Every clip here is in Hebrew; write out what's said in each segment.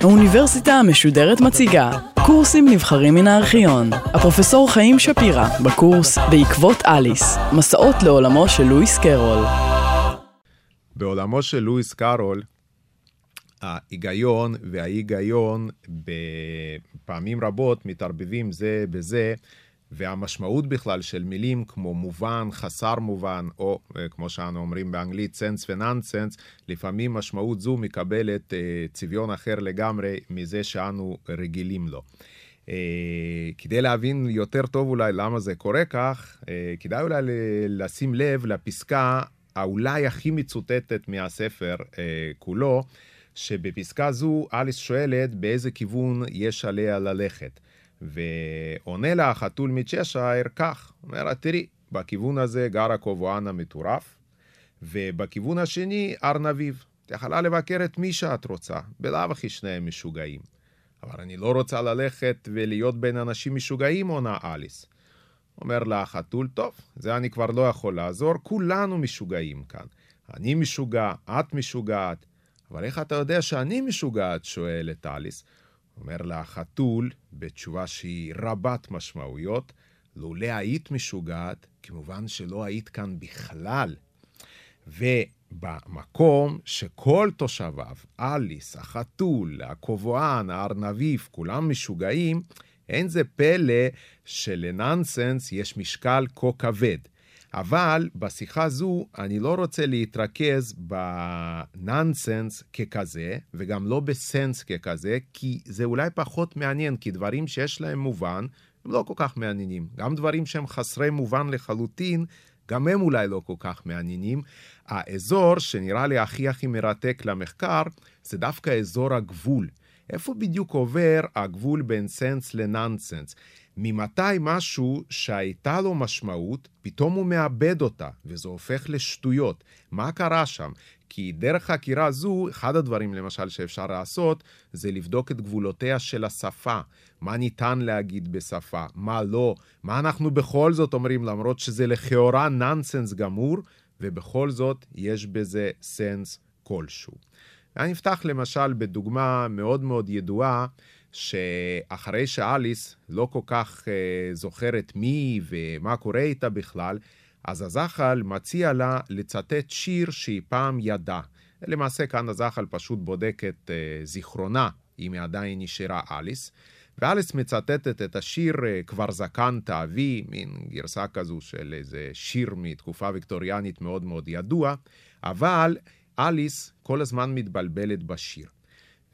האוניברסיטה המשודרת מציגה קורסים נבחרים מן הארכיון. הפרופסור חיים שפירא בקורס בעקבות אליס, מסעות לעולמו של לואיס קרול. בעולמו של לואיס קארול, ההיגיון והאי-היגיון בפעמים רבות מתערבבים זה בזה, והמשמעות בכלל של מילים כמו מובן, חסר מובן, או כמו שאנו אומרים באנגלית, סנס ונאנסנס, לפעמים משמעות זו מקבלת צביון אחר לגמרי מזה שאנו רגילים לו. כדי להבין יותר טוב אולי למה זה קורה כך, כדאי אולי לשים לב לפסקה האולי הכי מצוטטת מהספר כולו, שבפסקה זו אליס שואלת באיזה כיוון יש עליה ללכת. ועונה לה החתול מצ'שייר כך, אומר תראי, בכיוון הזה גר הקובואן המטורף, ובכיוון השני ארנביב. את יכולה לבקר את מי שאת רוצה, בלאו הכי שניהם משוגעים. אבל אני לא רוצה ללכת ולהיות בין אנשים משוגעים, עונה אליס. אומר לה החתול, טוב, זה אני כבר לא יכול לעזור, כולנו משוגעים כאן. אני משוגע, את משוגעת, אבל איך אתה יודע שאני משוגעת? שואלת אליס. אומר לה החתול, בתשובה שהיא רבת משמעויות, לולא היית משוגעת, כמובן שלא היית כאן בכלל. ובמקום שכל תושביו, אליס, החתול, הקובואן, הארנביף, כולם משוגעים, אין זה פלא שלננסנס יש משקל כה כבד. אבל בשיחה זו אני לא רוצה להתרכז בננסנס ככזה, וגם לא בסנס ככזה, כי זה אולי פחות מעניין, כי דברים שיש להם מובן, הם לא כל כך מעניינים. גם דברים שהם חסרי מובן לחלוטין, גם הם אולי לא כל כך מעניינים. האזור שנראה לי הכי הכי מרתק למחקר, זה דווקא אזור הגבול. איפה בדיוק עובר הגבול בין סנס לננסנס? ממתי משהו שהייתה לו משמעות, פתאום הוא מאבד אותה, וזה הופך לשטויות. מה קרה שם? כי דרך חקירה זו, אחד הדברים למשל שאפשר לעשות, זה לבדוק את גבולותיה של השפה. מה ניתן להגיד בשפה, מה לא, מה אנחנו בכל זאת אומרים, למרות שזה לכאורה נונסנס גמור, ובכל זאת יש בזה סנס כלשהו. אני אפתח למשל בדוגמה מאוד מאוד ידועה, שאחרי שאליס לא כל כך uh, זוכרת מי ומה קורה איתה בכלל, אז הזחל מציע לה לצטט שיר שהיא פעם ידעה. למעשה כאן הזחל פשוט בודק את uh, זיכרונה, אם היא עדיין נשארה אליס. ואליס מצטטת את השיר uh, כבר זקנת אבי, מין גרסה כזו של איזה שיר מתקופה ויקטוריאנית מאוד מאוד ידוע, אבל אליס כל הזמן מתבלבלת בשיר.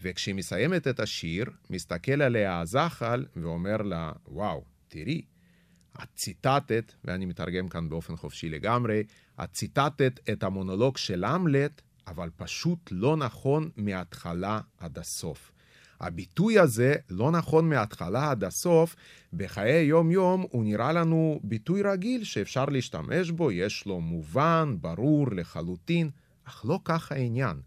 וכשהיא מסיימת את השיר, מסתכל עליה הזחל ואומר לה, וואו, תראי, את ציטטת, ואני מתרגם כאן באופן חופשי לגמרי, את ציטטת את המונולוג של המלט, אבל פשוט לא נכון מההתחלה עד הסוף. הביטוי הזה לא נכון מההתחלה עד הסוף, בחיי יום-יום הוא נראה לנו ביטוי רגיל שאפשר להשתמש בו, יש לו מובן, ברור לחלוטין, אך לא כך העניין.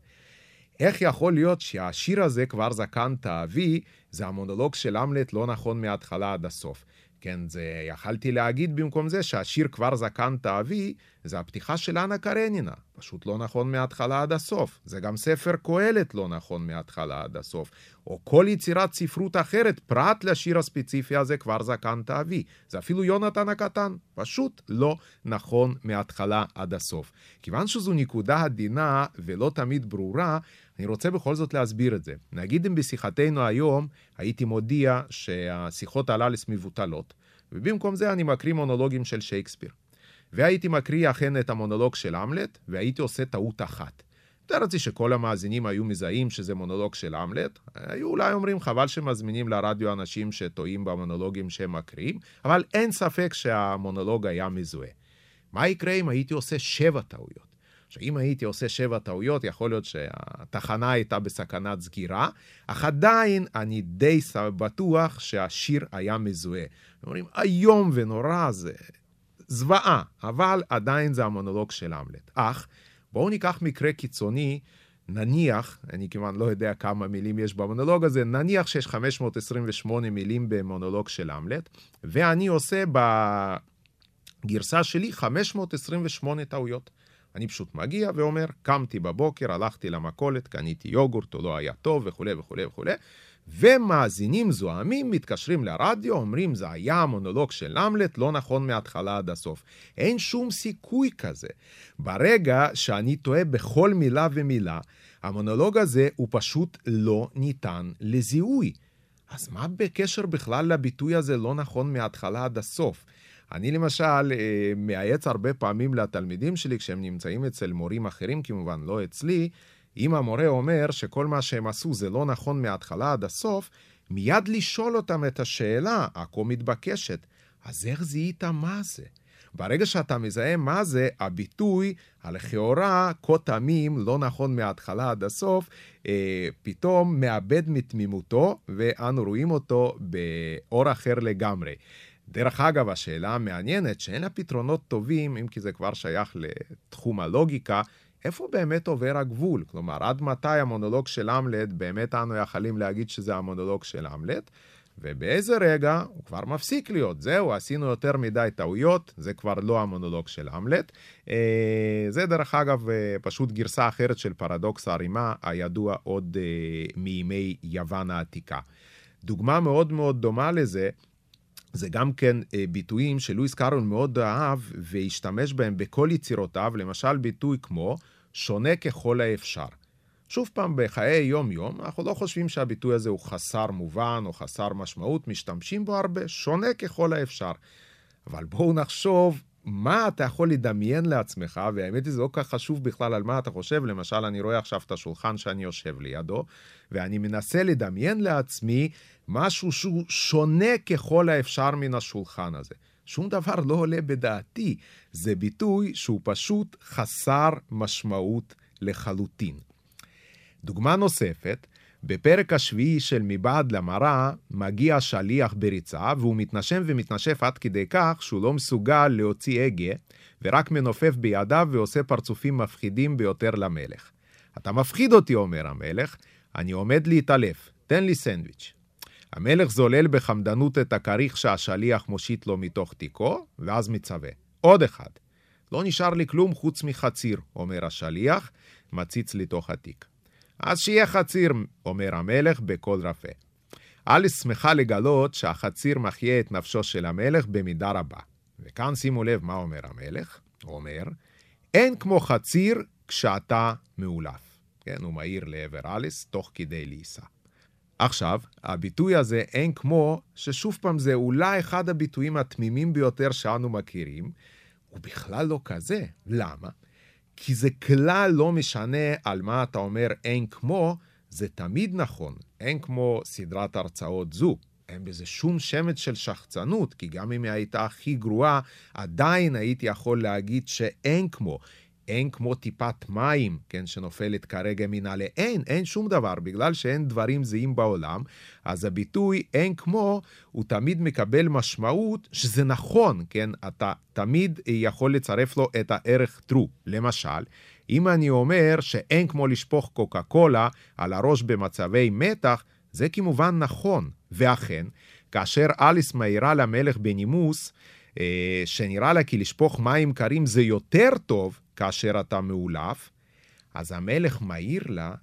איך יכול להיות שהשיר הזה, כבר זקנת אבי, זה המונולוג של המלט לא נכון מההתחלה עד הסוף? כן, זה יכלתי להגיד במקום זה שהשיר כבר זקנת אבי, זה הפתיחה של אנה קרנינה. פשוט לא נכון מההתחלה עד הסוף. זה גם ספר קהלת לא נכון מההתחלה עד הסוף. או כל יצירת ספרות אחרת, פרט לשיר הספציפי הזה, כבר זקנת אבי. זה אפילו יונתן הקטן. פשוט לא נכון מההתחלה עד הסוף. כיוון שזו נקודה עדינה ולא תמיד ברורה, אני רוצה בכל זאת להסביר את זה. נגיד אם בשיחתנו היום הייתי מודיע שהשיחות הללס מבוטלות, ובמקום זה אני מקריא מונולוגים של שייקספיר. והייתי מקריא אכן את המונולוג של המלט, והייתי עושה טעות אחת. תארתי שכל המאזינים היו מזהים שזה מונולוג של המלט, היו אולי אומרים חבל שמזמינים לרדיו אנשים שטועים במונולוגים שהם מקריאים, אבל אין ספק שהמונולוג היה מזוהה. מה יקרה אם הייתי עושה שבע טעויות? שאם הייתי עושה שבע טעויות, יכול להיות שהתחנה הייתה בסכנת סגירה, אך עדיין אני די בטוח שהשיר היה מזוהה. אומרים, איום ונורא, זה זוועה, אבל עדיין זה המונולוג של המלט. אך, בואו ניקח מקרה קיצוני, נניח, אני כמובן לא יודע כמה מילים יש במונולוג הזה, נניח שיש 528 מילים במונולוג של המלט, ואני עושה גרסה שלי 528 טעויות. אני פשוט מגיע ואומר, קמתי בבוקר, הלכתי למכולת, קניתי יוגורט, הוא לא היה טוב וכולי וכולי וכולי. ומאזינים זועמים מתקשרים לרדיו, אומרים זה היה המונולוג של למלט, לא נכון מההתחלה עד הסוף. אין שום סיכוי כזה. ברגע שאני טועה בכל מילה ומילה, המונולוג הזה הוא פשוט לא ניתן לזיהוי. אז מה בקשר בכלל לביטוי הזה לא נכון מההתחלה עד הסוף? אני למשל אה, מייעץ הרבה פעמים לתלמידים שלי כשהם נמצאים אצל מורים אחרים, כמובן לא אצלי, אם המורה אומר שכל מה שהם עשו זה לא נכון מההתחלה עד הסוף, מיד לשאול אותם את השאלה הכה מתבקשת, אז איך זיהית מה זה? ברגע שאתה מזהה מה זה, הביטוי הלכאורה כה תמים, לא נכון מההתחלה עד הסוף, אה, פתאום מאבד מתמימותו, ואנו רואים אותו באור אחר לגמרי. דרך אגב, השאלה המעניינת, שאין לה פתרונות טובים, אם כי זה כבר שייך לתחום הלוגיקה, איפה באמת עובר הגבול? כלומר, עד מתי המונולוג של המלט, באמת אנו יכולים להגיד שזה המונולוג של המלט, ובאיזה רגע הוא כבר מפסיק להיות. זהו, עשינו יותר מדי טעויות, זה כבר לא המונולוג של המלט. אה, זה דרך אגב אה, פשוט גרסה אחרת של פרדוקס הרימה, הידוע עוד אה, מימי יוון העתיקה. דוגמה מאוד מאוד דומה לזה, זה גם כן ביטויים שלואיס קארון מאוד אהב והשתמש בהם בכל יצירותיו, למשל ביטוי כמו שונה ככל האפשר. שוב פעם, בחיי יום-יום, אנחנו לא חושבים שהביטוי הזה הוא חסר מובן או חסר משמעות, משתמשים בו הרבה, שונה ככל האפשר. אבל בואו נחשוב מה אתה יכול לדמיין לעצמך, והאמת היא זה לא כל כך חשוב בכלל על מה אתה חושב, למשל אני רואה עכשיו את השולחן שאני יושב לידו, ואני מנסה לדמיין לעצמי משהו שהוא שונה ככל האפשר מן השולחן הזה. שום דבר לא עולה בדעתי, זה ביטוי שהוא פשוט חסר משמעות לחלוטין. דוגמה נוספת, בפרק השביעי של מבעד למראה, מגיע שליח בריצה, והוא מתנשם ומתנשף עד כדי כך שהוא לא מסוגל להוציא הגה, ורק מנופף בידיו ועושה פרצופים מפחידים ביותר למלך. אתה מפחיד אותי, אומר המלך, אני עומד להתעלף, תן לי סנדוויץ'. המלך זולל בחמדנות את הכריך שהשליח מושיט לו מתוך תיקו, ואז מצווה. עוד אחד. לא נשאר לי כלום חוץ מחציר, אומר השליח, מציץ לתוך התיק. אז שיהיה חציר, אומר המלך בקול רפה. אליס שמחה לגלות שהחציר מחיה את נפשו של המלך במידה רבה. וכאן שימו לב מה אומר המלך. הוא אומר, אין כמו חציר כשאתה מאולף. כן, הוא מעיר לעבר אליס תוך כדי לעיסה. עכשיו, הביטוי הזה אין כמו, ששוב פעם זה אולי אחד הביטויים התמימים ביותר שאנו מכירים, הוא בכלל לא כזה. למה? כי זה כלל לא משנה על מה אתה אומר אין כמו, זה תמיד נכון. אין כמו סדרת הרצאות זו. אין בזה שום שמץ של שחצנות, כי גם אם היא הייתה הכי גרועה, עדיין הייתי יכול להגיד שאין כמו. אין כמו טיפת מים, כן, שנופלת כרגע מן העלה. אין, אין שום דבר, בגלל שאין דברים זהים בעולם, אז הביטוי אין כמו, הוא תמיד מקבל משמעות שזה נכון, כן, אתה תמיד יכול לצרף לו את הערך true. למשל, אם אני אומר שאין כמו לשפוך קוקה קולה על הראש במצבי מתח, זה כמובן נכון, ואכן, כאשר אליס מעירה למלך בנימוס, אה, שנראה לה כי לשפוך מים קרים זה יותר טוב כאשר אתה מאולף, אז המלך מעיר לה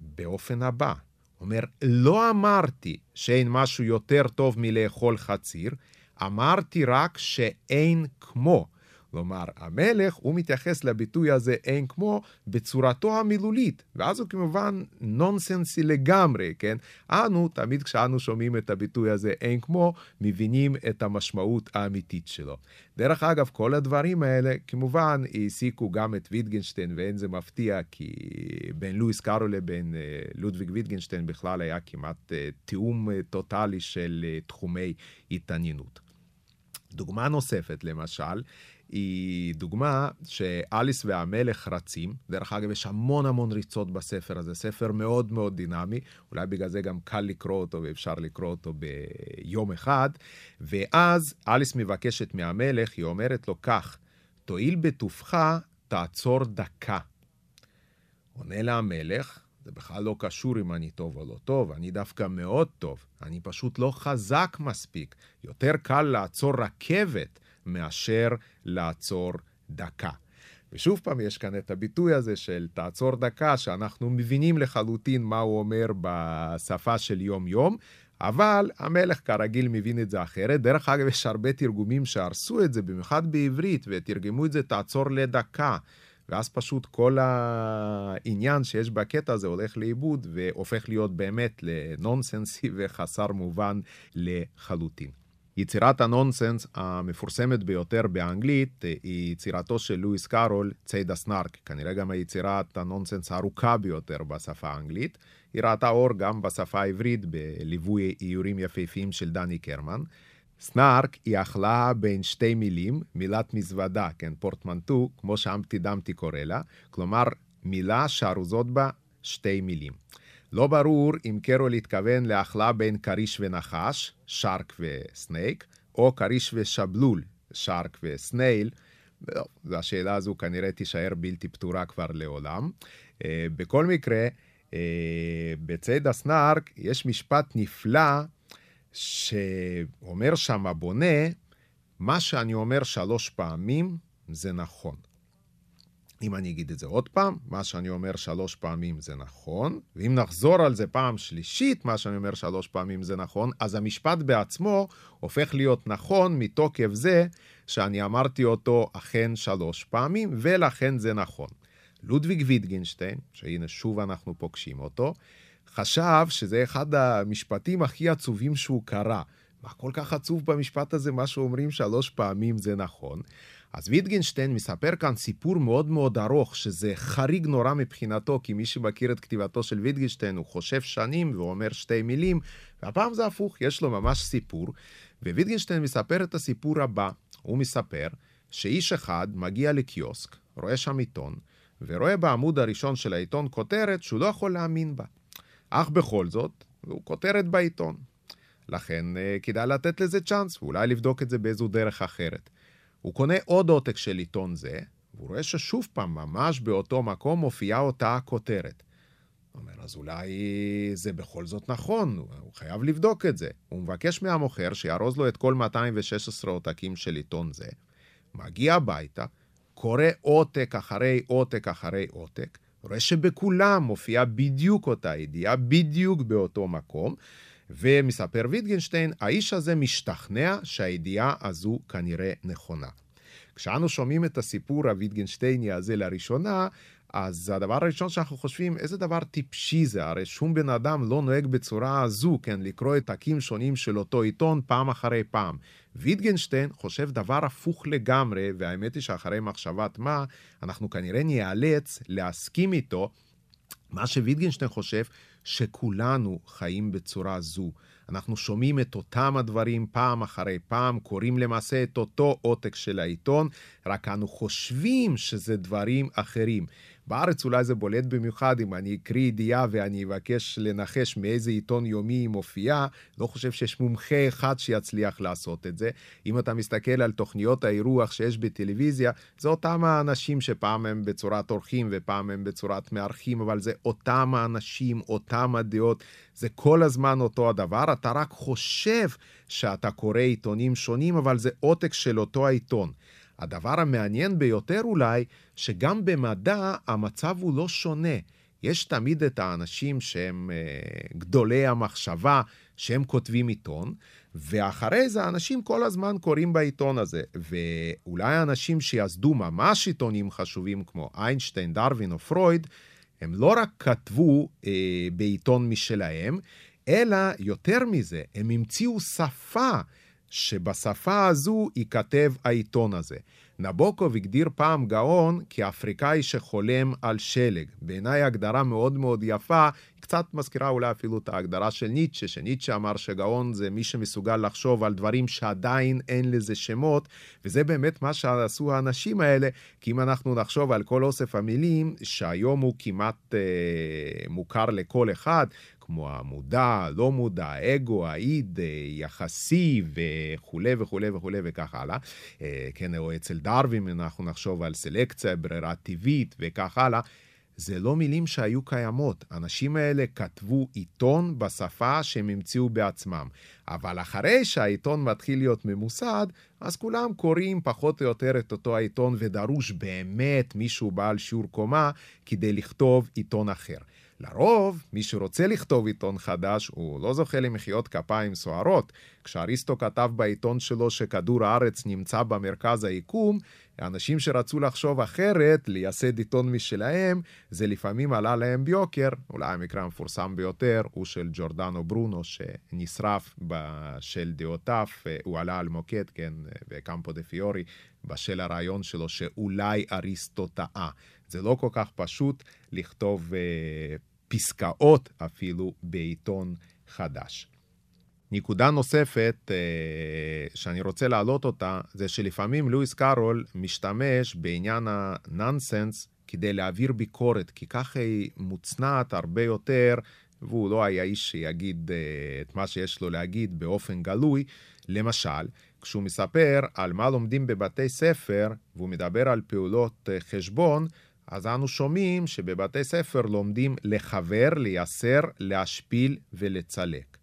באופן הבא. אומר, לא אמרתי שאין משהו יותר טוב מלאכול חציר, אמרתי רק שאין כמו. כלומר, המלך, הוא מתייחס לביטוי הזה אין כמו בצורתו המילולית, ואז הוא כמובן נונסנסי לגמרי, כן? אנו, תמיד כשאנו שומעים את הביטוי הזה אין כמו, מבינים את המשמעות האמיתית שלו. דרך אגב, כל הדברים האלה, כמובן, העסיקו גם את ויטגנשטיין, ואין זה מפתיע, כי בין לואיס קארו לבין אה, לודוויג ויטגנשטיין בכלל היה כמעט אה, תיאום אה, טוטאלי של תחומי התעניינות. דוגמה נוספת, למשל, היא דוגמה שאליס והמלך רצים. דרך אגב, יש המון המון ריצות בספר הזה, ספר מאוד מאוד דינמי, אולי בגלל זה גם קל לקרוא אותו ואפשר לקרוא אותו ביום אחד. ואז אליס מבקשת מהמלך, היא אומרת לו כך, תואיל בטובך, תעצור דקה. עונה לה המלך, זה בכלל לא קשור אם אני טוב או לא טוב, אני דווקא מאוד טוב. אני פשוט לא חזק מספיק. יותר קל לעצור רכבת מאשר לעצור דקה. ושוב פעם, יש כאן את הביטוי הזה של תעצור דקה, שאנחנו מבינים לחלוטין מה הוא אומר בשפה של יום-יום, אבל המלך כרגיל מבין את זה אחרת. דרך אגב, יש הרבה תרגומים שהרסו את זה, במיוחד בעברית, ותרגמו את זה תעצור לדקה. ואז פשוט כל העניין שיש בקטע הזה הולך לאיבוד והופך להיות באמת לנונסנסי וחסר מובן לחלוטין. יצירת הנונסנס המפורסמת ביותר באנגלית היא יצירתו של לואיס קארול, ציד הסנארק, כנראה גם יצירת הנונסנס הארוכה ביותר בשפה האנגלית. היא ראתה אור גם בשפה העברית בליווי איורים יפהפיים של דני קרמן. סנארק היא הכלאה בין שתי מילים, מילת מזוודה, כן, portmanteau, כמו שאמפטי דמפטי קורא לה, כלומר מילה שארוזות בה שתי מילים. לא ברור אם קרול התכוון להכלאה בין כריש ונחש, שרק וסנייק, או כריש ושבלול, שרק וסנייל. השאלה הזו כנראה תישאר בלתי פתורה כבר לעולם. אה, בכל מקרה, אה, בציד הסנארק יש משפט נפלא שאומר שם הבונה, מה שאני אומר שלוש פעמים זה נכון. אם אני אגיד את זה עוד פעם, מה שאני אומר שלוש פעמים זה נכון, ואם נחזור על זה פעם שלישית, מה שאני אומר שלוש פעמים זה נכון, אז המשפט בעצמו הופך להיות נכון מתוקף זה שאני אמרתי אותו אכן שלוש פעמים, ולכן זה נכון. לודוויג ויטגינשטיין, שהנה שוב אנחנו פוגשים אותו, חשב שזה אחד המשפטים הכי עצובים שהוא קרא. מה כל כך עצוב במשפט הזה, מה שאומרים שלוש פעמים זה נכון? אז ויטגנשטיין מספר כאן סיפור מאוד מאוד ארוך, שזה חריג נורא מבחינתו, כי מי שמכיר את כתיבתו של ויטגנשטיין, הוא חושב שנים ואומר שתי מילים, והפעם זה הפוך, יש לו ממש סיפור, וויטגנשטיין מספר את הסיפור הבא. הוא מספר שאיש אחד מגיע לקיוסק, רואה שם עיתון, ורואה בעמוד הראשון של העיתון כותרת שהוא לא יכול להאמין בה. אך בכל זאת, הוא כותרת בעיתון. לכן אה, כדאי לתת לזה צ'אנס, ואולי לבדוק את זה באיזו דרך אחרת. הוא קונה עוד עותק של עיתון זה, והוא רואה ששוב פעם, ממש באותו מקום מופיעה אותה הכותרת. הוא אומר, אז אולי זה בכל זאת נכון, הוא חייב לבדוק את זה. הוא מבקש מהמוכר שיארוז לו את כל 216 עותקים של עיתון זה, מגיע הביתה, קורא עותק אחרי עותק אחרי עותק, רואה שבכולם מופיעה בדיוק אותה ידיעה, בדיוק באותו מקום, ומספר ויטגנשטיין, האיש הזה משתכנע שהידיעה הזו כנראה נכונה. כשאנו שומעים את הסיפור הוויטגנשטייני הזה לראשונה, אז הדבר הראשון שאנחנו חושבים, איזה דבר טיפשי זה, הרי שום בן אדם לא נוהג בצורה הזו, כן, לקרוא עתקים שונים של אותו עיתון פעם אחרי פעם. ויטגנשטיין חושב דבר הפוך לגמרי, והאמת היא שאחרי מחשבת מה, אנחנו כנראה ניאלץ להסכים איתו. מה שוויטגנשטיין חושב, שכולנו חיים בצורה זו. אנחנו שומעים את אותם הדברים פעם אחרי פעם, קוראים למעשה את אותו עותק של העיתון, רק אנו חושבים שזה דברים אחרים. בארץ אולי זה בולט במיוחד אם אני אקריא ידיעה ואני אבקש לנחש מאיזה עיתון יומי היא מופיעה, לא חושב שיש מומחה אחד שיצליח לעשות את זה. אם אתה מסתכל על תוכניות האירוח שיש בטלוויזיה, זה אותם האנשים שפעם הם בצורת אורחים ופעם הם בצורת מארחים, אבל זה אותם האנשים, אותם הדעות, זה כל הזמן אותו הדבר, אתה רק חושב שאתה קורא עיתונים שונים, אבל זה עותק של אותו העיתון. הדבר המעניין ביותר אולי, שגם במדע המצב הוא לא שונה. יש תמיד את האנשים שהם אה, גדולי המחשבה, שהם כותבים עיתון, ואחרי זה אנשים כל הזמן קוראים בעיתון הזה. ואולי האנשים שיסדו ממש עיתונים חשובים כמו איינשטיין, דרווין או פרויד, הם לא רק כתבו אה, בעיתון משלהם, אלא יותר מזה, הם המציאו שפה שבשפה הזו ייכתב העיתון הזה. נבוקוב הגדיר פעם גאון כאפריקאי שחולם על שלג. בעיניי הגדרה מאוד מאוד יפה, קצת מזכירה אולי אפילו את ההגדרה של ניטשה, שניטשה אמר שגאון זה מי שמסוגל לחשוב על דברים שעדיין אין לזה שמות, וזה באמת מה שעשו האנשים האלה, כי אם אנחנו נחשוב על כל אוסף המילים, שהיום הוא כמעט אה, מוכר לכל אחד, כמו המודע, לא מודע, האגו, האיד, אה, יחסי וכולי וכולי וכולי וכך הלאה. אה, כן, או אצל דרווין אנחנו נחשוב על סלקציה, ברירה טבעית וכך הלאה. זה לא מילים שהיו קיימות. האנשים האלה כתבו עיתון בשפה שהם המציאו בעצמם. אבל אחרי שהעיתון מתחיל להיות ממוסד, אז כולם קוראים פחות או יותר את אותו העיתון, ודרוש באמת מישהו בעל שיעור קומה כדי לכתוב עיתון אחר. לרוב, מי שרוצה לכתוב עיתון חדש, הוא לא זוכה למחיאות כפיים סוערות. כשאריסטו כתב בעיתון שלו שכדור הארץ נמצא במרכז היקום, האנשים שרצו לחשוב אחרת, לייסד עיתון משלהם, זה לפעמים עלה להם ביוקר. אולי המקרה המפורסם ביותר הוא של ג'ורדנו ברונו, שנשרף בשל דעותיו, הוא עלה על מוקד, כן, בקמפו דה פיורי, בשל הרעיון שלו שאולי אריסטו טעה. זה לא כל כך פשוט לכתוב אה, פסקאות אפילו בעיתון חדש. נקודה נוספת אה, שאני רוצה להעלות אותה, זה שלפעמים לואיס קארול משתמש בעניין הנונסנס כדי להעביר ביקורת, כי ככה היא מוצנעת הרבה יותר, והוא לא היה איש שיגיד אה, את מה שיש לו להגיד באופן גלוי. למשל, כשהוא מספר על מה לומדים בבתי ספר, והוא מדבר על פעולות אה, חשבון, אז אנו שומעים שבבתי ספר לומדים לחבר, לייסר, להשפיל ולצלק.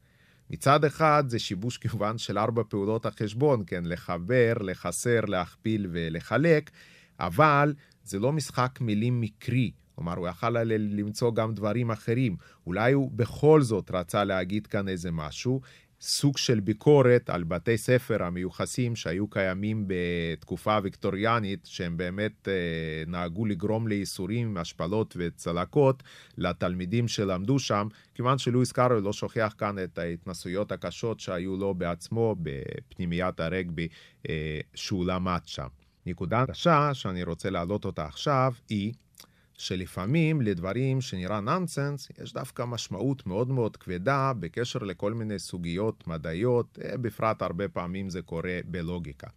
מצד אחד זה שיבוש כמובן של ארבע פעולות החשבון, כן, לחבר, לחסר, להכפיל ולחלק, אבל זה לא משחק מילים מקרי. כלומר, הוא יכל למצוא גם דברים אחרים. אולי הוא בכל זאת רצה להגיד כאן איזה משהו, סוג של ביקורת על בתי ספר המיוחסים שהיו קיימים בתקופה הוויקטוריאנית, שהם באמת אה, נהגו לגרום לייסורים, השפלות וצלקות לתלמידים שלמדו שם, כיוון שלואיס קארול לא שוכח כאן את ההתנסויות הקשות שהיו לו בעצמו בפנימיית הרגבי אה, שהוא למד שם. נקודה קשה שאני רוצה להעלות אותה עכשיו היא שלפעמים לדברים שנראה נונסנס, יש דווקא משמעות מאוד מאוד כבדה בקשר לכל מיני סוגיות מדעיות, אה, בפרט הרבה פעמים זה קורה בלוגיקה.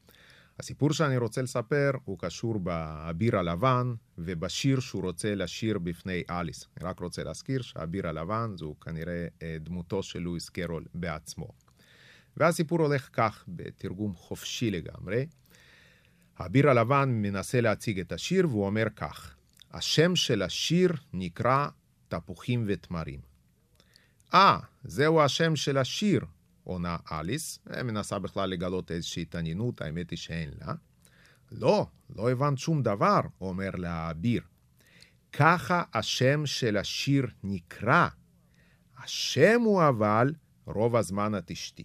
הסיפור שאני רוצה לספר הוא קשור באביר הלבן ובשיר שהוא רוצה לשיר בפני אליס. אני רק רוצה להזכיר שהאביר הלבן זו כנראה אה, דמותו של לואיס קרול בעצמו. והסיפור הולך כך, בתרגום חופשי לגמרי. האביר הלבן מנסה להציג את השיר והוא אומר כך: השם של השיר נקרא תפוחים ותמרים. אה, זהו השם של השיר, עונה אליס, מנסה בכלל לגלות איזושהי התעניינות, האמת היא שאין לה. לא, לא הבנת שום דבר, אומר לה האביר. ככה השם של השיר נקרא. השם הוא אבל רוב הזמן את אשתי.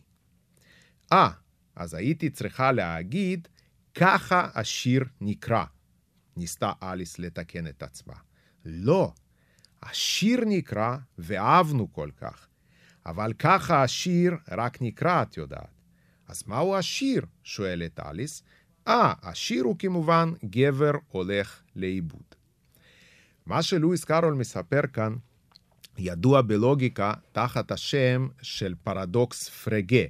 אה, אז הייתי צריכה להגיד, ככה השיר נקרא. ניסתה אליס לתקן את עצמה. לא, השיר נקרא ואהבנו כל כך, אבל ככה השיר רק נקרא, את יודעת. אז מהו השיר? שואלת אליס. אה, השיר הוא כמובן גבר הולך לאיבוד. מה שלואיס קארול מספר כאן ידוע בלוגיקה תחת השם של פרדוקס פרגה.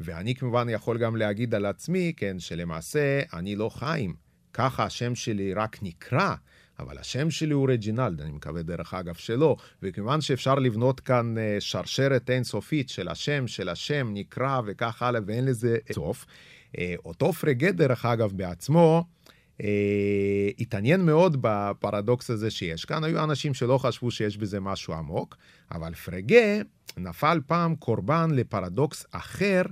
ואני כמובן יכול גם להגיד על עצמי, כן, שלמעשה אני לא חיים. ככה השם שלי רק נקרא, אבל השם שלי הוא רג'ינלד, אני מקווה דרך אגב שלא, וכיוון שאפשר לבנות כאן אה, שרשרת אינסופית של השם, של השם נקרא וכך הלאה, ואין לזה סוף, אה, אותו פרגה דרך אגב בעצמו, Uh, התעניין מאוד בפרדוקס הזה שיש כאן. היו אנשים שלא חשבו שיש בזה משהו עמוק, אבל פרגה נפל פעם קורבן לפרדוקס אחר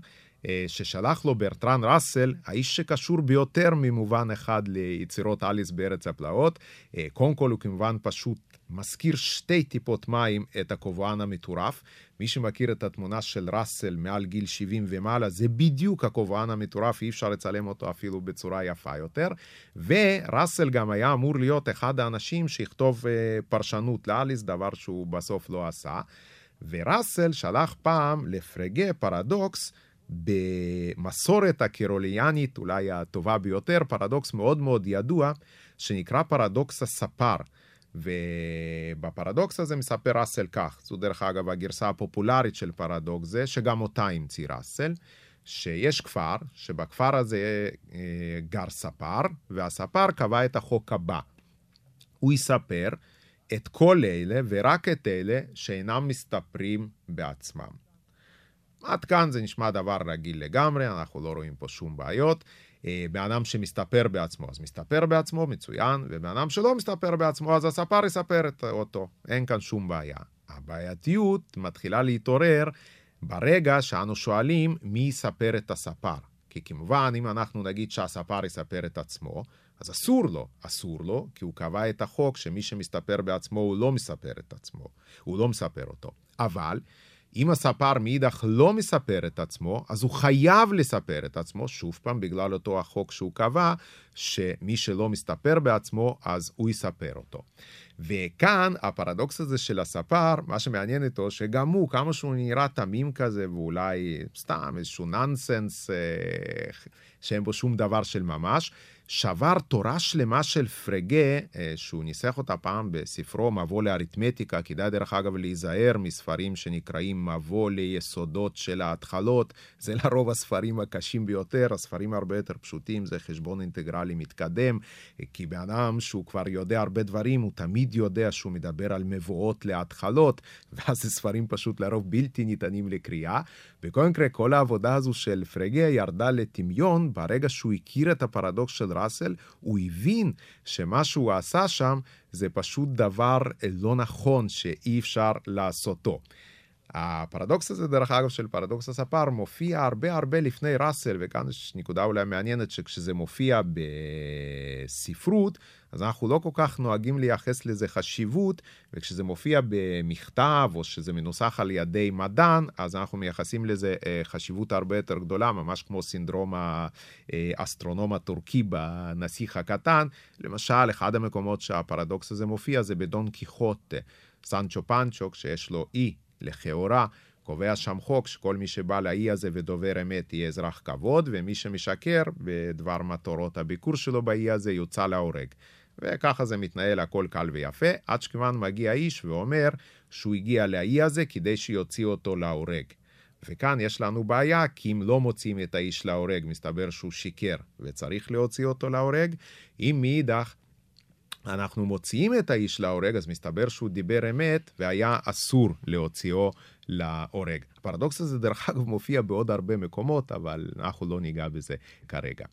ששלח לו ברטרן ראסל, האיש שקשור ביותר ממובן אחד ליצירות אליס בארץ הפלאות. אה, קודם כל הוא כמובן פשוט מזכיר שתי טיפות מים את הקובען המטורף. מי שמכיר את התמונה של ראסל מעל גיל 70 ומעלה, זה בדיוק הקובען המטורף, אי אפשר לצלם אותו אפילו בצורה יפה יותר. וראסל גם היה אמור להיות אחד האנשים שיכתוב אה, פרשנות לאליס, דבר שהוא בסוף לא עשה. וראסל שלח פעם לפרגה פרדוקס במסורת הקרוליאנית, אולי הטובה ביותר, פרדוקס מאוד מאוד ידוע, שנקרא פרדוקס הספר. ובפרדוקס הזה מספר ראסל כך, זו דרך אגב הגרסה הפופולרית של פרדוקס זה, שגם אותה המציא ראסל, שיש כפר, שבכפר הזה אה, גר ספר, והספר קבע את החוק הבא. הוא יספר את כל אלה ורק את אלה שאינם מסתפרים בעצמם. עד כאן זה נשמע דבר רגיל לגמרי, אנחנו לא רואים פה שום בעיות. אה, בן אדם שמסתפר בעצמו, אז מסתפר בעצמו, מצוין, ובן אדם שלא מסתפר בעצמו, אז הספר יספר אותו. אין כאן שום בעיה. הבעייתיות מתחילה להתעורר ברגע שאנו שואלים מי יספר את הספר. כי כמובן, אם אנחנו נגיד שהספר יספר את עצמו, אז אסור לו, אסור לו, כי הוא קבע את החוק שמי שמסתפר בעצמו הוא לא מספר את עצמו, הוא לא מספר אותו. אבל אם הספר מאידך לא מספר את עצמו, אז הוא חייב לספר את עצמו, שוב פעם, בגלל אותו החוק שהוא קבע, שמי שלא מסתפר בעצמו, אז הוא יספר אותו. וכאן הפרדוקס הזה של הספר, מה שמעניין אותו, שגם הוא, כמה שהוא נראה תמים כזה, ואולי סתם איזשהו נונסנס, אה, שאין בו שום דבר של ממש, שבר תורה שלמה של פרגה, אה, שהוא ניסח אותה פעם בספרו מבוא לאריתמטיקה, כדאי דרך אגב להיזהר מספרים שנקראים מבוא ליסודות של ההתחלות, זה לרוב הספרים הקשים ביותר, הספרים הרבה יותר פשוטים, זה חשבון אינטגרלי מתקדם, כי בן אדם שהוא כבר יודע הרבה דברים, הוא תמיד יודע שהוא מדבר על מבואות להתחלות, ואז זה ספרים פשוט לרוב בלתי ניתנים לקריאה. בכל מקרה, כל העבודה הזו של פרגה ירדה לטמיון ברגע שהוא הכיר את הפרדוקס של ראסל, הוא הבין שמה שהוא עשה שם זה פשוט דבר לא נכון שאי אפשר לעשותו. הפרדוקס הזה, דרך אגב, של פרדוקס הספר, מופיע הרבה הרבה לפני ראסל, וכאן יש נקודה אולי מעניינת, שכשזה מופיע בספרות, אז אנחנו לא כל כך נוהגים לייחס לזה חשיבות, וכשזה מופיע במכתב, או שזה מנוסח על ידי מדען, אז אנחנו מייחסים לזה אה, חשיבות הרבה יותר גדולה, ממש כמו סינדרום האסטרונום הטורקי בנסיך הקטן. למשל, אחד המקומות שהפרדוקס הזה מופיע זה בדון קיחוטה. סנצ'ו פנצ'ו, כשיש לו אי לכאורה, קובע שם חוק שכל מי שבא לאי הזה ודובר אמת יהיה אזרח כבוד, ומי שמשקר בדבר מטורות הביקור שלו באי הזה יוצא להורג. וככה זה מתנהל הכל קל ויפה, עד שכמובן מגיע איש ואומר שהוא הגיע לאי הזה כדי שיוציא אותו להורג. וכאן יש לנו בעיה, כי אם לא מוצאים את האיש להורג, מסתבר שהוא שיקר וצריך להוציא אותו להורג. אם מאידך אנחנו מוציאים את האיש להורג, אז מסתבר שהוא דיבר אמת והיה אסור להוציאו להורג. הפרדוקס הזה דרך אגב מופיע בעוד הרבה מקומות, אבל אנחנו לא ניגע בזה כרגע.